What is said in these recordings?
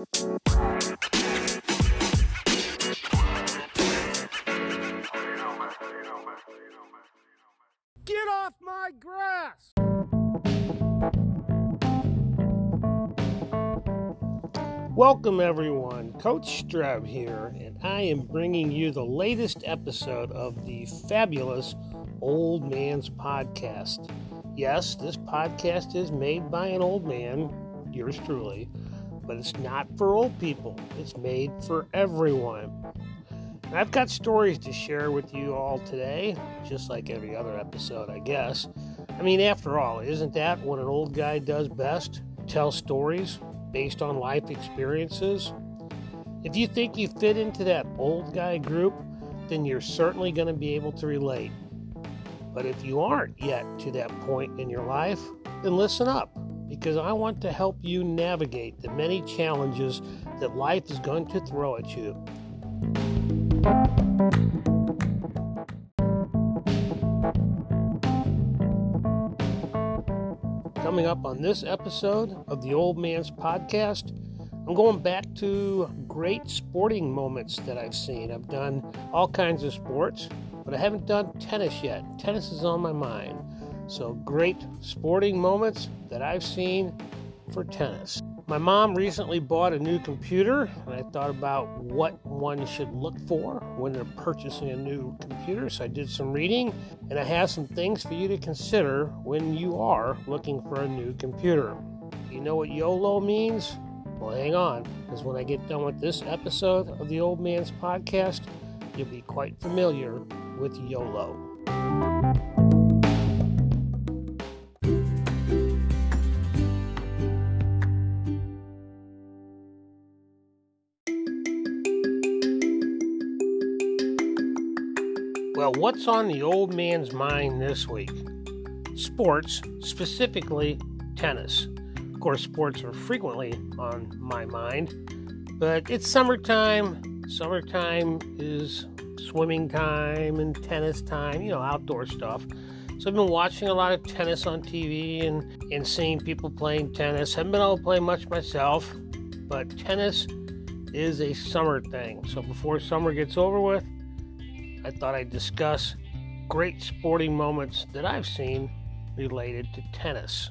Get off my grass! Welcome, everyone. Coach Streb here, and I am bringing you the latest episode of the fabulous Old Man's Podcast. Yes, this podcast is made by an old man, yours truly, but it's not for old people. It's made for everyone. And I've got stories to share with you all today, just like every other episode, I guess. I mean, after all, isn't that what an old guy does best? Tell stories based on life experiences? If you think you fit into that old guy group, then you're certainly going to be able to relate. But if you aren't yet to that point in your life, then listen up because I want to help you navigate the many challenges that life is going to throw at you. Coming up on this episode of the Old Man's Podcast, I'm going back to great sporting moments that I've seen. I've done all kinds of sports, but I haven't done tennis yet. Tennis is on my mind. So, great sporting moments that I've seen for tennis. My mom recently bought a new computer, and I thought about what one should look for when they're purchasing a new computer. So I did some reading, and I have some things for you to consider when you are looking for a new computer. You know what YOLO means? Well, hang on, because when I get done with this episode of the Old Man's Podcast, you'll be quite familiar with YOLO. Well, what's on the old man's mind this week? Sports, specifically tennis. Of course, sports are frequently on my mind, but it's summertime. Summertime is swimming time and tennis time, you know, outdoor stuff. So I've been watching a lot of tennis on TV and, and seeing people playing tennis. Haven't been able to play much myself, but tennis is a summer thing. So before summer gets over with, I thought I'd discuss great sporting moments that I've seen related to tennis.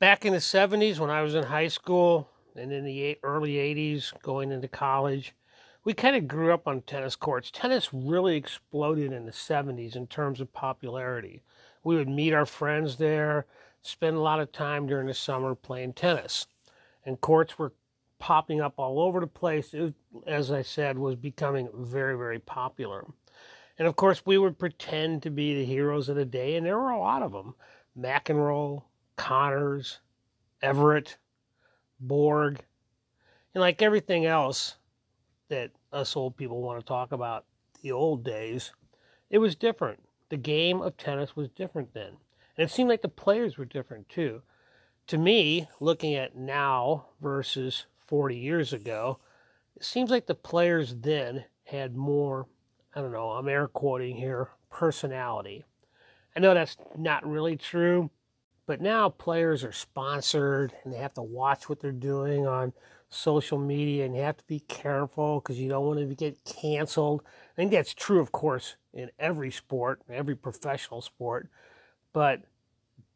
Back in the 70s, when I was in high school, and in the early 80s, going into college, we kind of grew up on tennis courts. Tennis really exploded in the 70s in terms of popularity. We would meet our friends there, spend a lot of time during the summer playing tennis. And courts were popping up all over the place. It, as I said, was becoming very, very popular. And of course, we would pretend to be the heroes of the day, and there were a lot of them McEnroe, Connors, Everett, Borg, and like everything else that us old people want to talk about the old days, it was different. The game of tennis was different then. And it seemed like the players were different too. To me, looking at now versus 40 years ago, it seems like the players then had more, I don't know, I'm air quoting here, personality. I know that's not really true, but now players are sponsored and they have to watch what they're doing on social media and you have to be careful because you don't want to get canceled. I think that's true, of course, in every sport, every professional sport. But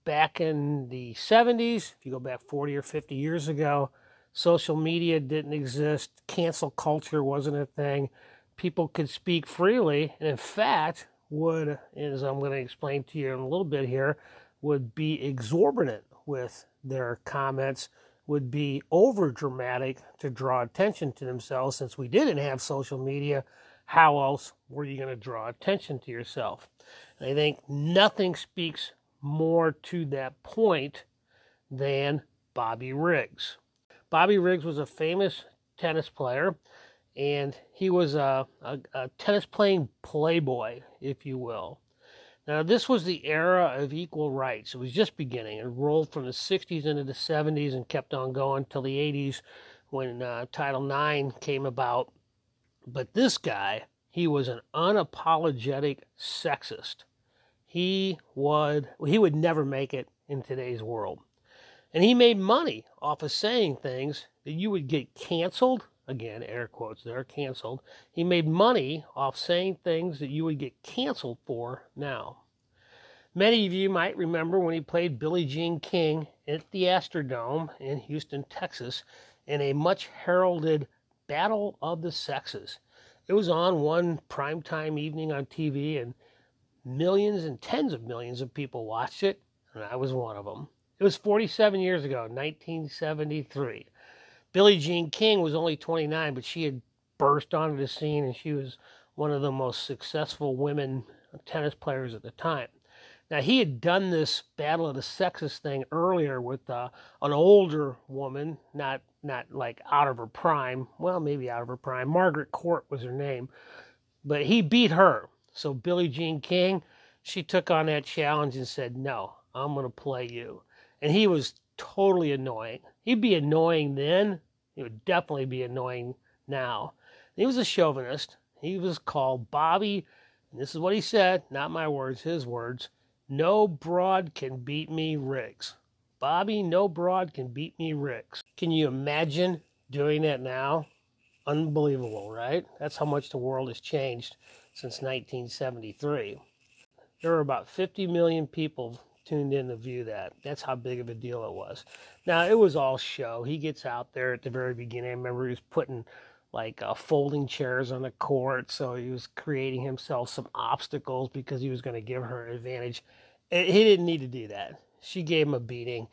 back in the 70s, if you go back 40 or 50 years ago, social media didn't exist, cancel culture wasn't a thing. People could speak freely, and in fact, would, as I'm going to explain to you in a little bit here, would be exorbitant with their comments, would be over dramatic to draw attention to themselves. Since we didn't have social media, how else were you going to draw attention to yourself? And I think nothing speaks more to that point than Bobby Riggs. Bobby Riggs was a famous tennis player, and he was a, a, a tennis playing playboy, if you will. Now, this was the era of equal rights. It was just beginning. It rolled from the 60s into the 70s and kept on going till the 80s when uh, Title IX came about. But this guy, he was an unapologetic sexist. He would he would never make it in today's world. And he made money off of saying things that you would get canceled. Again, air quotes there, canceled. He made money off saying things that you would get canceled for now. Many of you might remember when he played Billie Jean King at the Astrodome in Houston, Texas, in a much heralded Battle of the Sexes. It was on one primetime evening on TV, and millions and tens of millions of people watched it, and I was one of them. It was 47 years ago, 1973. Billie Jean King was only 29, but she had burst onto the scene, and she was one of the most successful women tennis players at the time. Now he had done this battle of the sexes thing earlier with uh, an older woman, not not like out of her prime. Well, maybe out of her prime. Margaret Court was her name, but he beat her. So Billie Jean King, she took on that challenge and said, "No, I'm going to play you." And he was totally annoying. He'd be annoying then. He would definitely be annoying now. He was a chauvinist. He was called Bobby. And this is what he said, not my words, his words. No broad can beat me, Riggs. Bobby, no broad can beat me, Riggs. Can you imagine doing that now? Unbelievable, right? That's how much the world has changed since 1973. There were about 50 million people tuned in to view that. That's how big of a deal it was. Now, it was all show. He gets out there at the very beginning. I remember he was putting like uh, folding chairs on the court. So he was creating himself some obstacles because he was going to give her an advantage. And he didn't need to do that. She gave him a beating.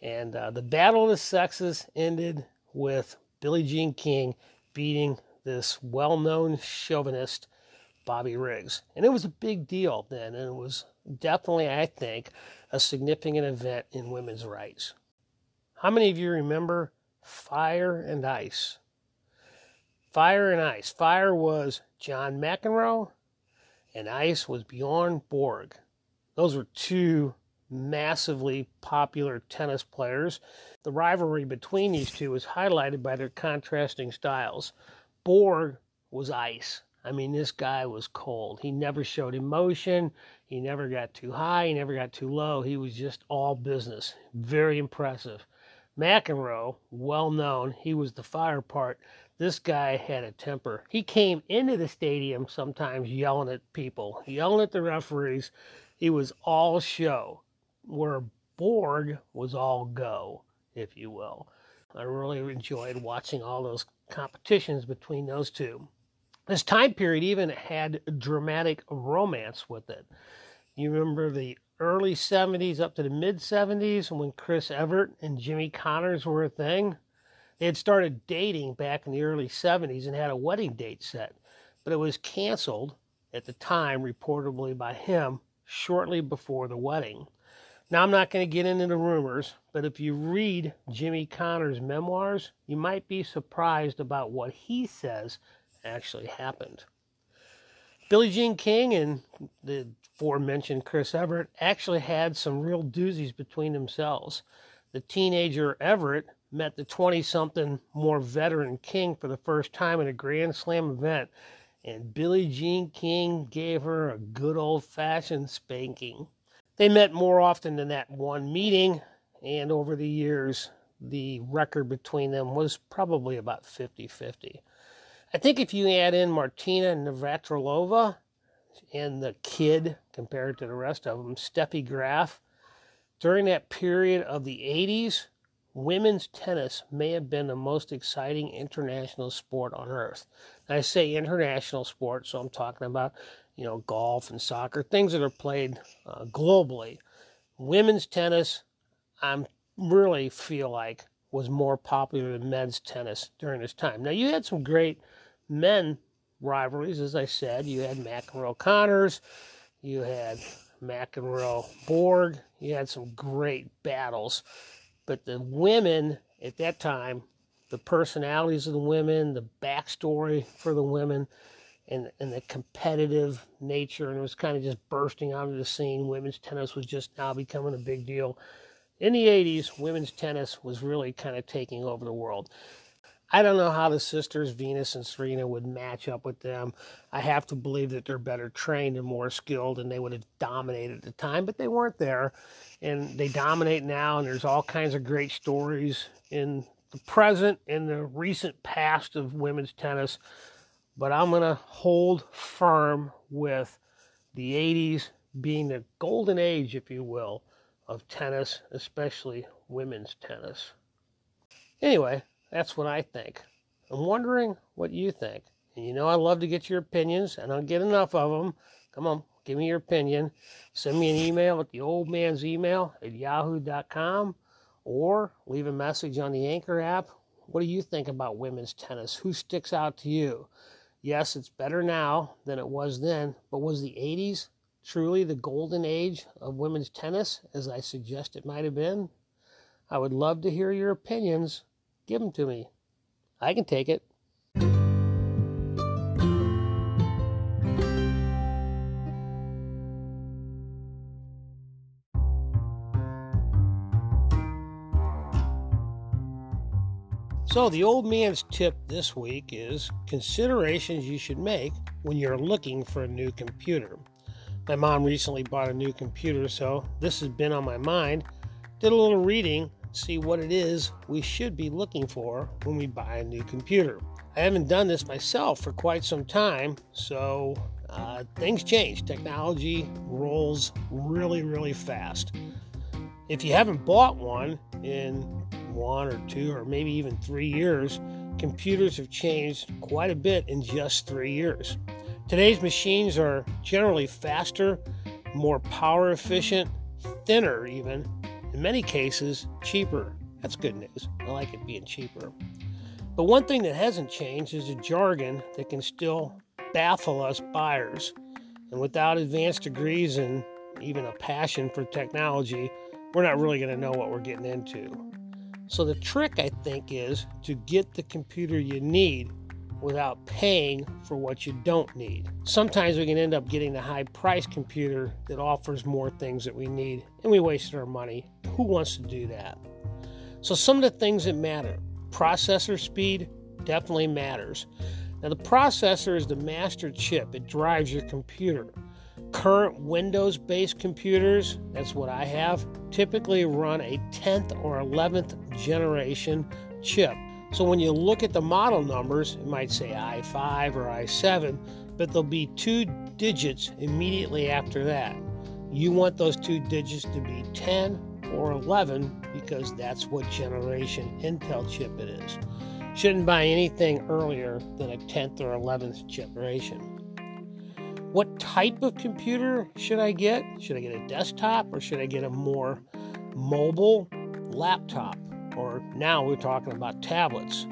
And uh, the Battle of the Sexes ended with Billie Jean King beating this well known chauvinist, Bobby Riggs. And it was a big deal then. And it was definitely, I think, a significant event in women's rights. How many of you remember Fire and Ice? Fire and Ice. Fire was John McEnroe, and Ice was Bjorn Borg. Those were two massively popular tennis players. The rivalry between these two was highlighted by their contrasting styles. Borg was ice. I mean, this guy was cold. He never showed emotion. He never got too high. He never got too low. He was just all business. Very impressive. McEnroe, well known, he was the fire part. This guy had a temper. He came into the stadium sometimes yelling at people, yelling at the referees. He was all show, where Borg was all go, if you will. I really enjoyed watching all those competitions between those two. This time period even had dramatic romance with it. You remember the early 70s up to the mid 70s when Chris Evert and Jimmy Connors were a thing? They had started dating back in the early 70s and had a wedding date set, but it was canceled at the time, reportedly by him, shortly before the wedding. Now, I'm not going to get into the rumors, but if you read Jimmy Connors' memoirs, you might be surprised about what he says actually happened. Billie Jean King and the aforementioned Chris Everett actually had some real doozies between themselves. The teenager Everett met the 20 something more veteran King for the first time in a Grand Slam event, and Billie Jean King gave her a good old fashioned spanking. They met more often than that one meeting, and over the years, the record between them was probably about 50 50. I think if you add in Martina Navratilova and the kid compared to the rest of them, Steffi Graf, during that period of the 80s, women's tennis may have been the most exciting international sport on earth. And I say international sport, so I'm talking about, you know, golf and soccer, things that are played uh, globally. Women's tennis, I really feel like, was more popular than men's tennis during this time. Now, you had some great men rivalries, as I said. You had McEnroe Connors, you had McEnroe Borg, you had some great battles. But the women at that time, the personalities of the women, the backstory for the women, and, and the competitive nature, and it was kind of just bursting onto the scene. Women's tennis was just now becoming a big deal. In the 80s, women's tennis was really kind of taking over the world. I don't know how the sisters Venus and Serena would match up with them. I have to believe that they're better trained and more skilled and they would have dominated at the time, but they weren't there. And they dominate now, and there's all kinds of great stories in the present and the recent past of women's tennis. But I'm going to hold firm with the 80s being the golden age, if you will, of tennis, especially women's tennis. Anyway, that's what I think. I'm wondering what you think. And you know I love to get your opinions, and I don't get enough of them. Come on, give me your opinion. Send me an email at the old man's email at yahoo.com or leave a message on the Anchor app. What do you think about women's tennis? Who sticks out to you? Yes, it's better now than it was then, but was the 80s truly the golden age of women's tennis, as I suggest it might have been? I would love to hear your opinions. Give them to me. I can take it. So, the old man's tip this week is considerations you should make when you're looking for a new computer. My mom recently bought a new computer, so this has been on my mind. Did a little reading, see what it is we should be looking for when we buy a new computer. I haven't done this myself for quite some time, so uh, things change. Technology rolls really, really fast. If you haven't bought one in one or two or maybe even three years, computers have changed quite a bit in just three years. Today's machines are generally faster, more power efficient, thinner, even, in many cases, cheaper. That's good news. I like it being cheaper. But one thing that hasn't changed is the jargon that can still baffle us buyers. And without advanced degrees and even a passion for technology, we're not really going to know what we're getting into. So, the trick, I think, is to get the computer you need without paying for what you don't need. Sometimes we can end up getting the high price computer that offers more things that we need and we wasted our money. Who wants to do that? So, some of the things that matter processor speed definitely matters. Now, the processor is the master chip, it drives your computer. Current Windows based computers, that's what I have, typically run a 10th or 11th generation chip. So when you look at the model numbers, it might say i5 or i7, but there'll be two digits immediately after that. You want those two digits to be 10 or 11 because that's what generation Intel chip it is. Shouldn't buy anything earlier than a 10th or 11th generation. What type of computer should I get? Should I get a desktop or should I get a more mobile laptop? Or now we're talking about tablets.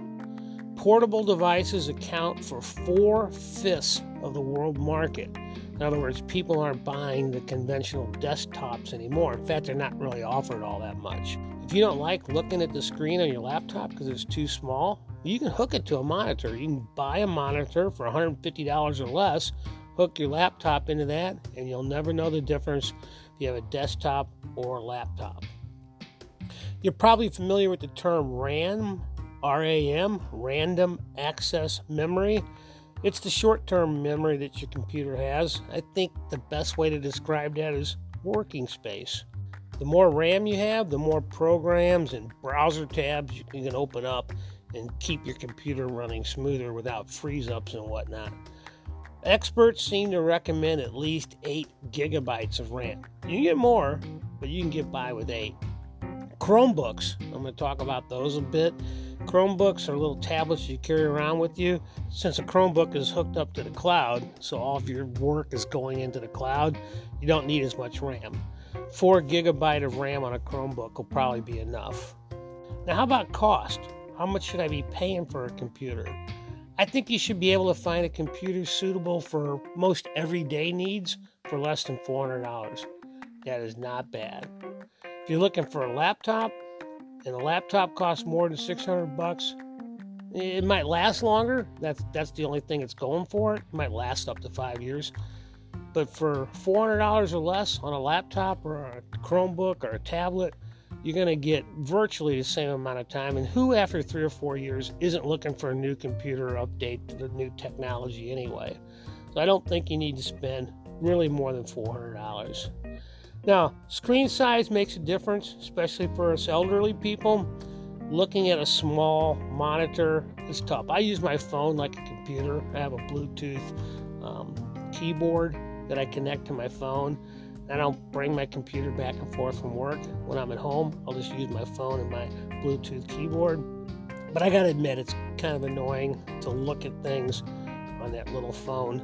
Portable devices account for four fifths of the world market. In other words, people aren't buying the conventional desktops anymore. In fact, they're not really offered all that much. If you don't like looking at the screen on your laptop because it's too small, you can hook it to a monitor. You can buy a monitor for $150 or less, hook your laptop into that, and you'll never know the difference if you have a desktop or a laptop. You're probably familiar with the term RAM, RAM, Random Access Memory. It's the short term memory that your computer has. I think the best way to describe that is working space. The more RAM you have, the more programs and browser tabs you can open up and keep your computer running smoother without freeze ups and whatnot. Experts seem to recommend at least 8 gigabytes of RAM. You can get more, but you can get by with 8. Chromebooks. I'm going to talk about those a bit. Chromebooks are little tablets you carry around with you. Since a Chromebook is hooked up to the cloud, so all of your work is going into the cloud, you don't need as much RAM. Four gigabyte of RAM on a Chromebook will probably be enough. Now, how about cost? How much should I be paying for a computer? I think you should be able to find a computer suitable for most everyday needs for less than $400. That is not bad. If you're looking for a laptop and a laptop costs more than 600 bucks, it might last longer. That's that's the only thing it's going for. It might last up to 5 years. But for $400 or less on a laptop or a Chromebook or a tablet, you're going to get virtually the same amount of time. And who, after three or four years, isn't looking for a new computer update to the new technology anyway? So I don't think you need to spend really more than $400. Now, screen size makes a difference, especially for us elderly people. Looking at a small monitor is tough. I use my phone like a computer. I have a Bluetooth um, keyboard that I connect to my phone I don't bring my computer back and forth from work. When I'm at home, I'll just use my phone and my Bluetooth keyboard. But I gotta admit, it's kind of annoying to look at things on that little phone.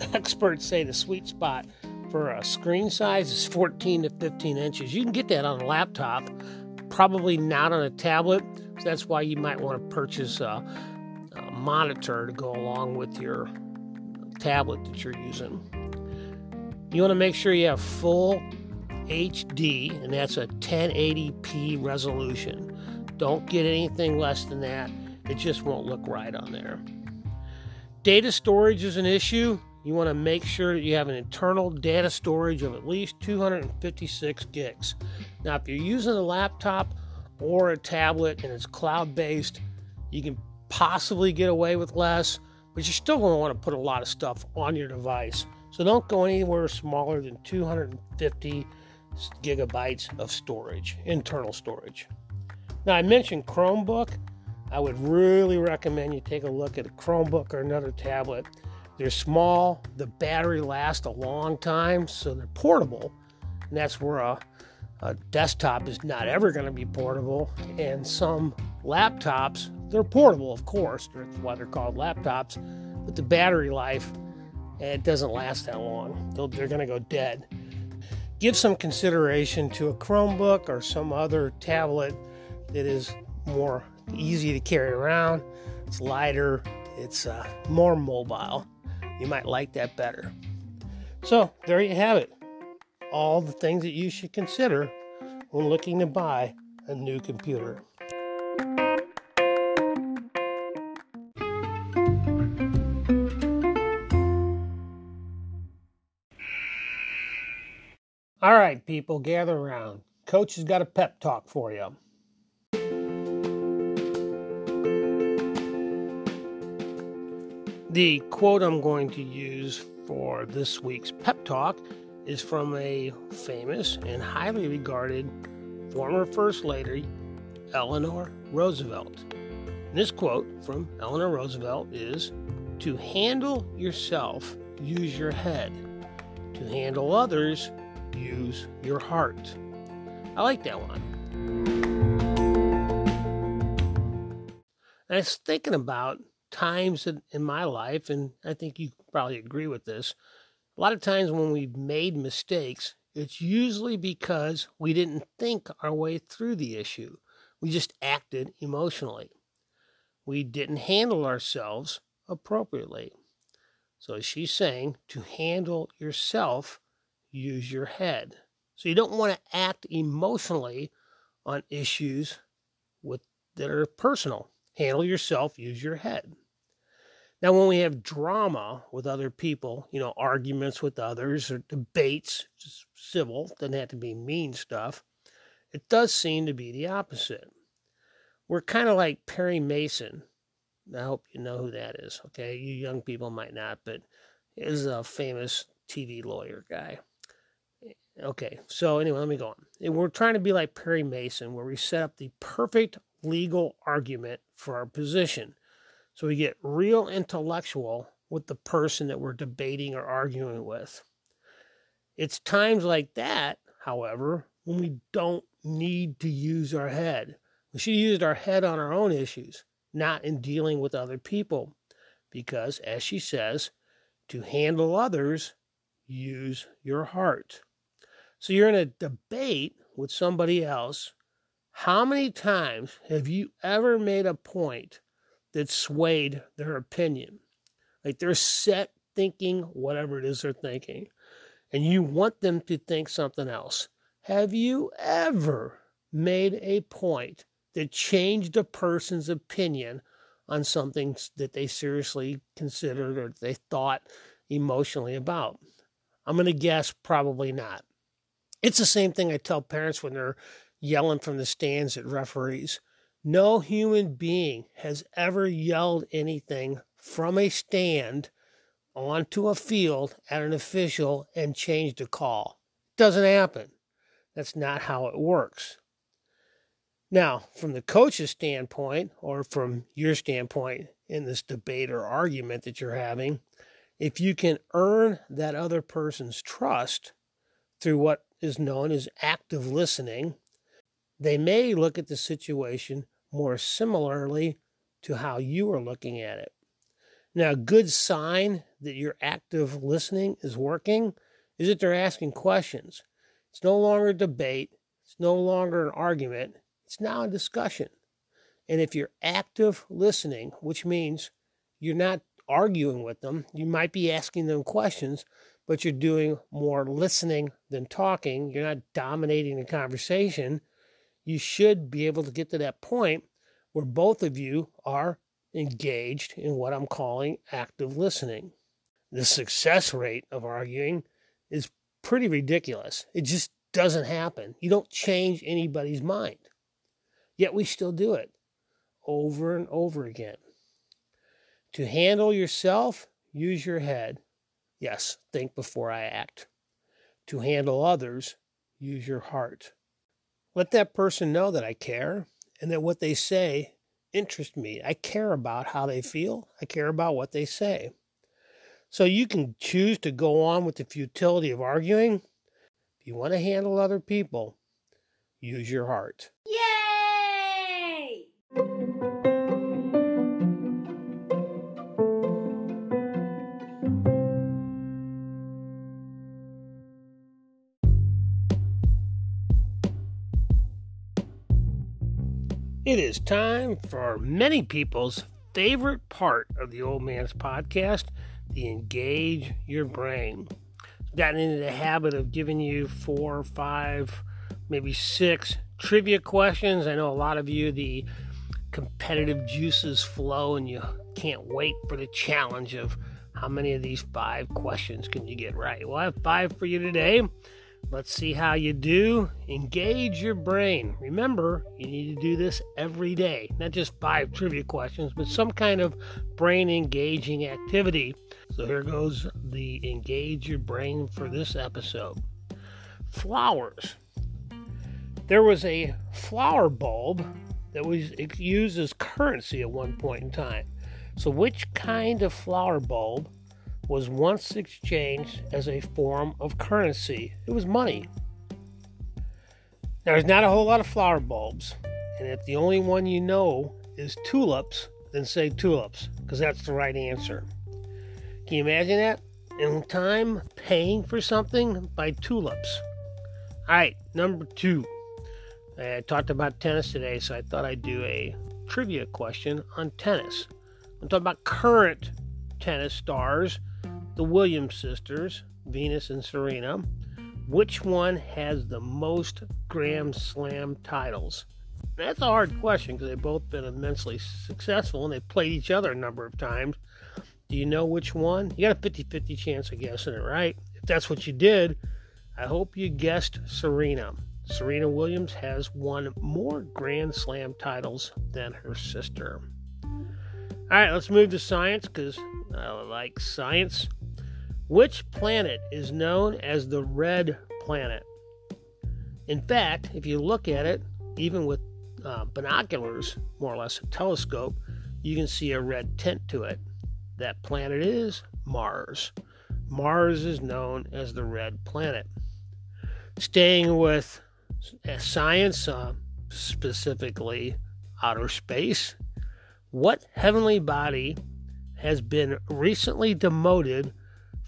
Experts say the sweet spot for a screen size is 14 to 15 inches. You can get that on a laptop, probably not on a tablet. So that's why you might want to purchase a, a monitor to go along with your tablet that you're using. You want to make sure you have full HD, and that's a 1080p resolution. Don't get anything less than that, it just won't look right on there. Data storage is an issue. You want to make sure that you have an internal data storage of at least 256 gigs. Now, if you're using a laptop or a tablet and it's cloud based, you can possibly get away with less, but you're still going to want to put a lot of stuff on your device. So don't go anywhere smaller than 250 gigabytes of storage, internal storage. Now, I mentioned Chromebook. I would really recommend you take a look at a Chromebook or another tablet. They're small, the battery lasts a long time, so they're portable. And that's where a, a desktop is not ever going to be portable. And some laptops, they're portable, of course, that's why they're called laptops, but the battery life, it doesn't last that long. they they're going to go dead. Give some consideration to a Chromebook or some other tablet that is more easy to carry around. It's lighter, it's uh, more mobile. You might like that better. So, there you have it. All the things that you should consider when looking to buy a new computer. All right, people, gather around. Coach has got a pep talk for you. The quote I'm going to use for this week's pep talk is from a famous and highly regarded former First Lady, Eleanor Roosevelt. This quote from Eleanor Roosevelt is To handle yourself, use your head. To handle others, use your heart. I like that one. I was thinking about times in, in my life, and I think you probably agree with this. A lot of times when we've made mistakes, it's usually because we didn't think our way through the issue. We just acted emotionally. We didn't handle ourselves appropriately. So she's saying to handle yourself use your head. So you don't want to act emotionally on issues with that are personal. Handle yourself, use your head. Now, when we have drama with other people, you know, arguments with others or debates, just civil, doesn't have to be mean stuff, it does seem to be the opposite. We're kind of like Perry Mason. I hope you know who that is, okay? You young people might not, but is a famous TV lawyer guy. Okay, so anyway, let me go on. We're trying to be like Perry Mason, where we set up the perfect legal argument for our position. So we get real intellectual with the person that we're debating or arguing with. It's times like that, however, when we don't need to use our head. We should use our head on our own issues, not in dealing with other people. Because, as she says, to handle others, use your heart. So you're in a debate with somebody else. How many times have you ever made a point that swayed their opinion? Like they're set thinking whatever it is they're thinking, and you want them to think something else. Have you ever made a point that changed a person's opinion on something that they seriously considered or they thought emotionally about? I'm going to guess probably not. It's the same thing I tell parents when they're yelling from the stands at referees. No human being has ever yelled anything from a stand onto a field at an official and changed a call. Doesn't happen. That's not how it works. Now, from the coach's standpoint, or from your standpoint in this debate or argument that you're having, if you can earn that other person's trust through what is known as active listening, they may look at the situation more similarly to how you are looking at it. Now, a good sign that your active listening is working is that they're asking questions. It's no longer a debate, it's no longer an argument, it's now a discussion. And if you're active listening, which means you're not arguing with them, you might be asking them questions, but you're doing more listening than talking, you're not dominating the conversation, you should be able to get to that point where both of you are engaged in what I'm calling active listening. The success rate of arguing is pretty ridiculous. It just doesn't happen. You don't change anybody's mind. Yet we still do it over and over again. To handle yourself, use your head. Yes, think before I act. To handle others, use your heart. Let that person know that I care and that what they say interests me. I care about how they feel, I care about what they say. So you can choose to go on with the futility of arguing. If you want to handle other people, use your heart. Yay! It is time for many people's favorite part of the Old Man's Podcast the Engage Your Brain. Gotten into the habit of giving you four, five, maybe six trivia questions. I know a lot of you, the competitive juices flow and you can't wait for the challenge of how many of these five questions can you get right. Well, I have five for you today. Let's see how you do. Engage your brain. Remember, you need to do this every day, not just five trivia questions, but some kind of brain engaging activity. So here goes the engage your brain for this episode. Flowers. There was a flower bulb that was used as currency at one point in time. So, which kind of flower bulb was once exchanged as a form of currency. It was money. Now, there's not a whole lot of flower bulbs, and if the only one you know is tulips, then say tulips, because that's the right answer. Can you imagine that? In time, paying for something by tulips. All right, number two. I talked about tennis today, so I thought I'd do a trivia question on tennis. I'm talking about current tennis stars the Williams sisters, Venus and Serena. Which one has the most Grand Slam titles? That's a hard question because they've both been immensely successful and they've played each other a number of times. Do you know which one? You got a 50 50 chance of guessing it, right? If that's what you did, I hope you guessed Serena. Serena Williams has won more Grand Slam titles than her sister. All right, let's move to science because I like science. Which planet is known as the red planet? In fact, if you look at it, even with uh, binoculars, more or less a telescope, you can see a red tint to it. That planet is Mars. Mars is known as the red planet. Staying with science, uh, specifically outer space, what heavenly body has been recently demoted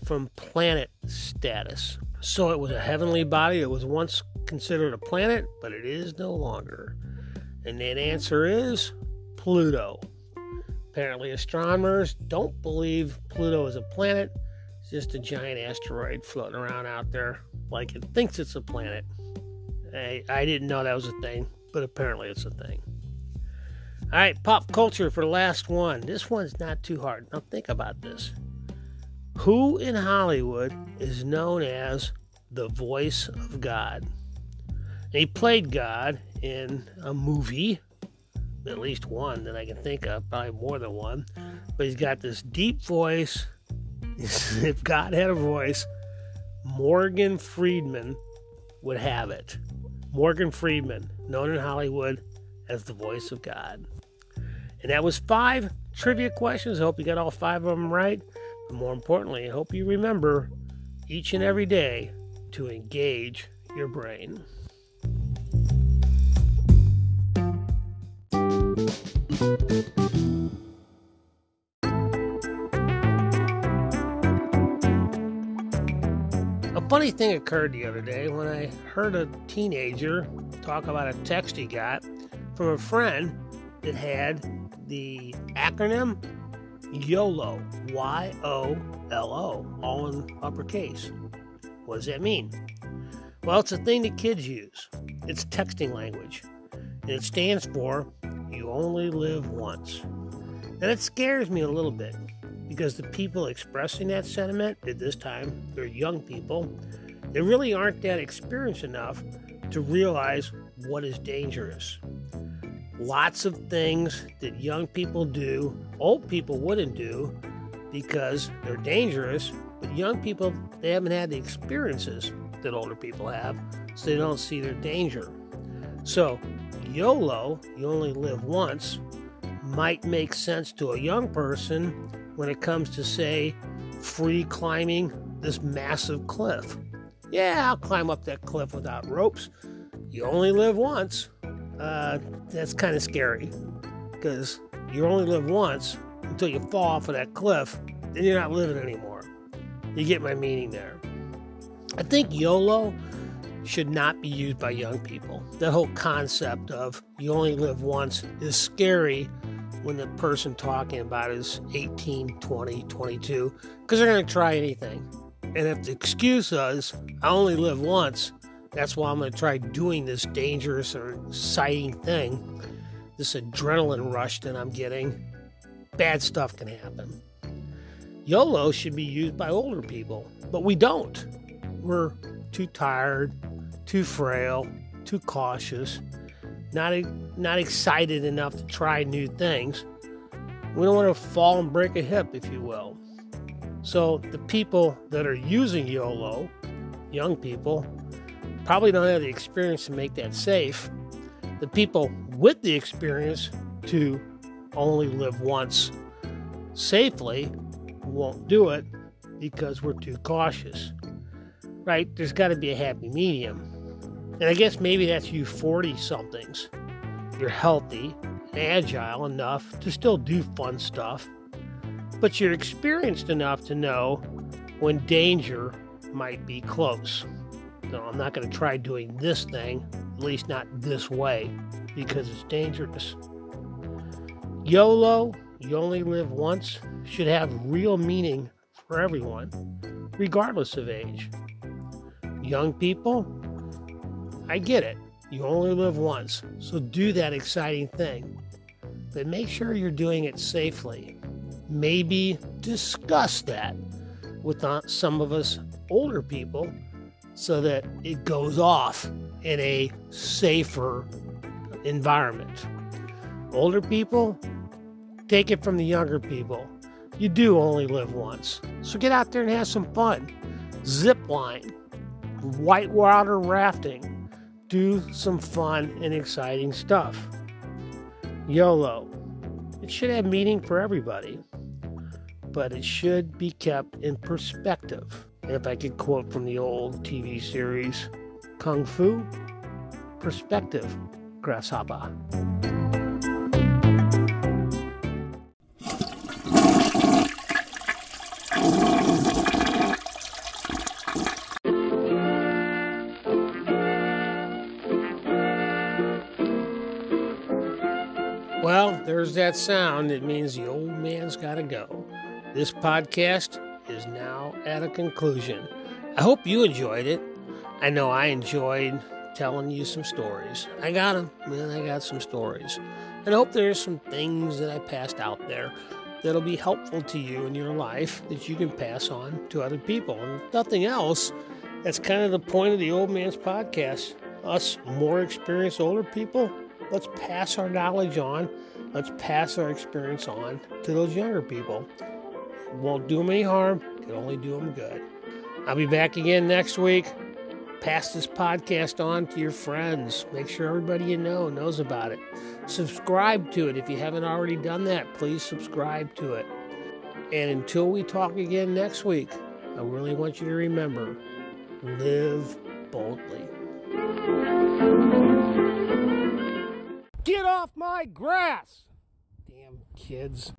from planet status. So it was a heavenly body that was once considered a planet, but it is no longer. And that answer is Pluto. Apparently, astronomers don't believe Pluto is a planet. It's just a giant asteroid floating around out there like it thinks it's a planet. I, I didn't know that was a thing, but apparently it's a thing. All right, pop culture for the last one. This one's not too hard. Now, think about this. Who in Hollywood is known as the voice of God? He played God in a movie, at least one that I can think of, probably more than one. But he's got this deep voice. if God had a voice, Morgan Freeman would have it. Morgan Freeman, known in Hollywood as the voice of God. And that was five trivia questions. I hope you got all five of them right. But more importantly, I hope you remember each and every day to engage your brain. A funny thing occurred the other day when I heard a teenager talk about a text he got from a friend that had the acronym YOLO, Y O L O, all in uppercase. What does that mean? Well, it's a thing that kids use. It's texting language, and it stands for You Only Live Once. And it scares me a little bit because the people expressing that sentiment at this time, they're young people, they really aren't that experienced enough to realize what is dangerous. Lots of things that young people do, old people wouldn't do because they're dangerous, but young people, they haven't had the experiences that older people have, so they don't see their danger. So, YOLO, you only live once, might make sense to a young person when it comes to, say, free climbing this massive cliff. Yeah, I'll climb up that cliff without ropes. You only live once. Uh, that's kind of scary because you only live once until you fall off of that cliff, then you're not living anymore. You get my meaning there. I think YOLO should not be used by young people. That whole concept of you only live once is scary when the person talking about is 18, 20, 22, because they're going to try anything. And if the excuse is, I only live once, that's why I'm going to try doing this dangerous or exciting thing, this adrenaline rush that I'm getting, bad stuff can happen. YOLO should be used by older people, but we don't. We're too tired, too frail, too cautious, not not excited enough to try new things. We don't want to fall and break a hip, if you will. So the people that are using YOLO, young people, probably don't have the experience to make that safe. The people with the experience to only live once safely won't do it because we're too cautious. Right? There's got to be a happy medium. And I guess maybe that's you 40 somethings. You're healthy and agile enough to still do fun stuff, but you're experienced enough to know when danger might be close. No, I'm not going to try doing this thing, at least not this way, because it's dangerous. YOLO, you only live once, should have real meaning for everyone, regardless of age. Young people, I get it. You only live once, so do that exciting thing. But make sure you're doing it safely. Maybe discuss that with uh, some of us older people so that it goes off in a safer environment. Older people, take it from the younger people. You do only live once. So get out there and have some fun. Zip line, whitewater rafting, do some fun and exciting stuff. YOLO. It should have meaning for everybody, but it should be kept in perspective. And if I could quote from the old TV series Kung Fu, perspective, grasshopper. Well, there's that sound. It means the old man's got to go. This podcast is now at a conclusion. I hope you enjoyed it. I know I enjoyed telling you some stories. I got them, man. I got some stories. And I hope there's some things that I passed out there that'll be helpful to you in your life that you can pass on to other people. And nothing else, that's kind of the point of the old man's podcast us more experienced older people, let's pass our knowledge on. Let's pass our experience on to those younger people. It won't do them any harm, it only do them good. I'll be back again next week. Pass this podcast on to your friends. Make sure everybody you know knows about it. Subscribe to it if you haven't already done that. Please subscribe to it. And until we talk again next week, I really want you to remember live boldly. Get off my grass! Damn kids.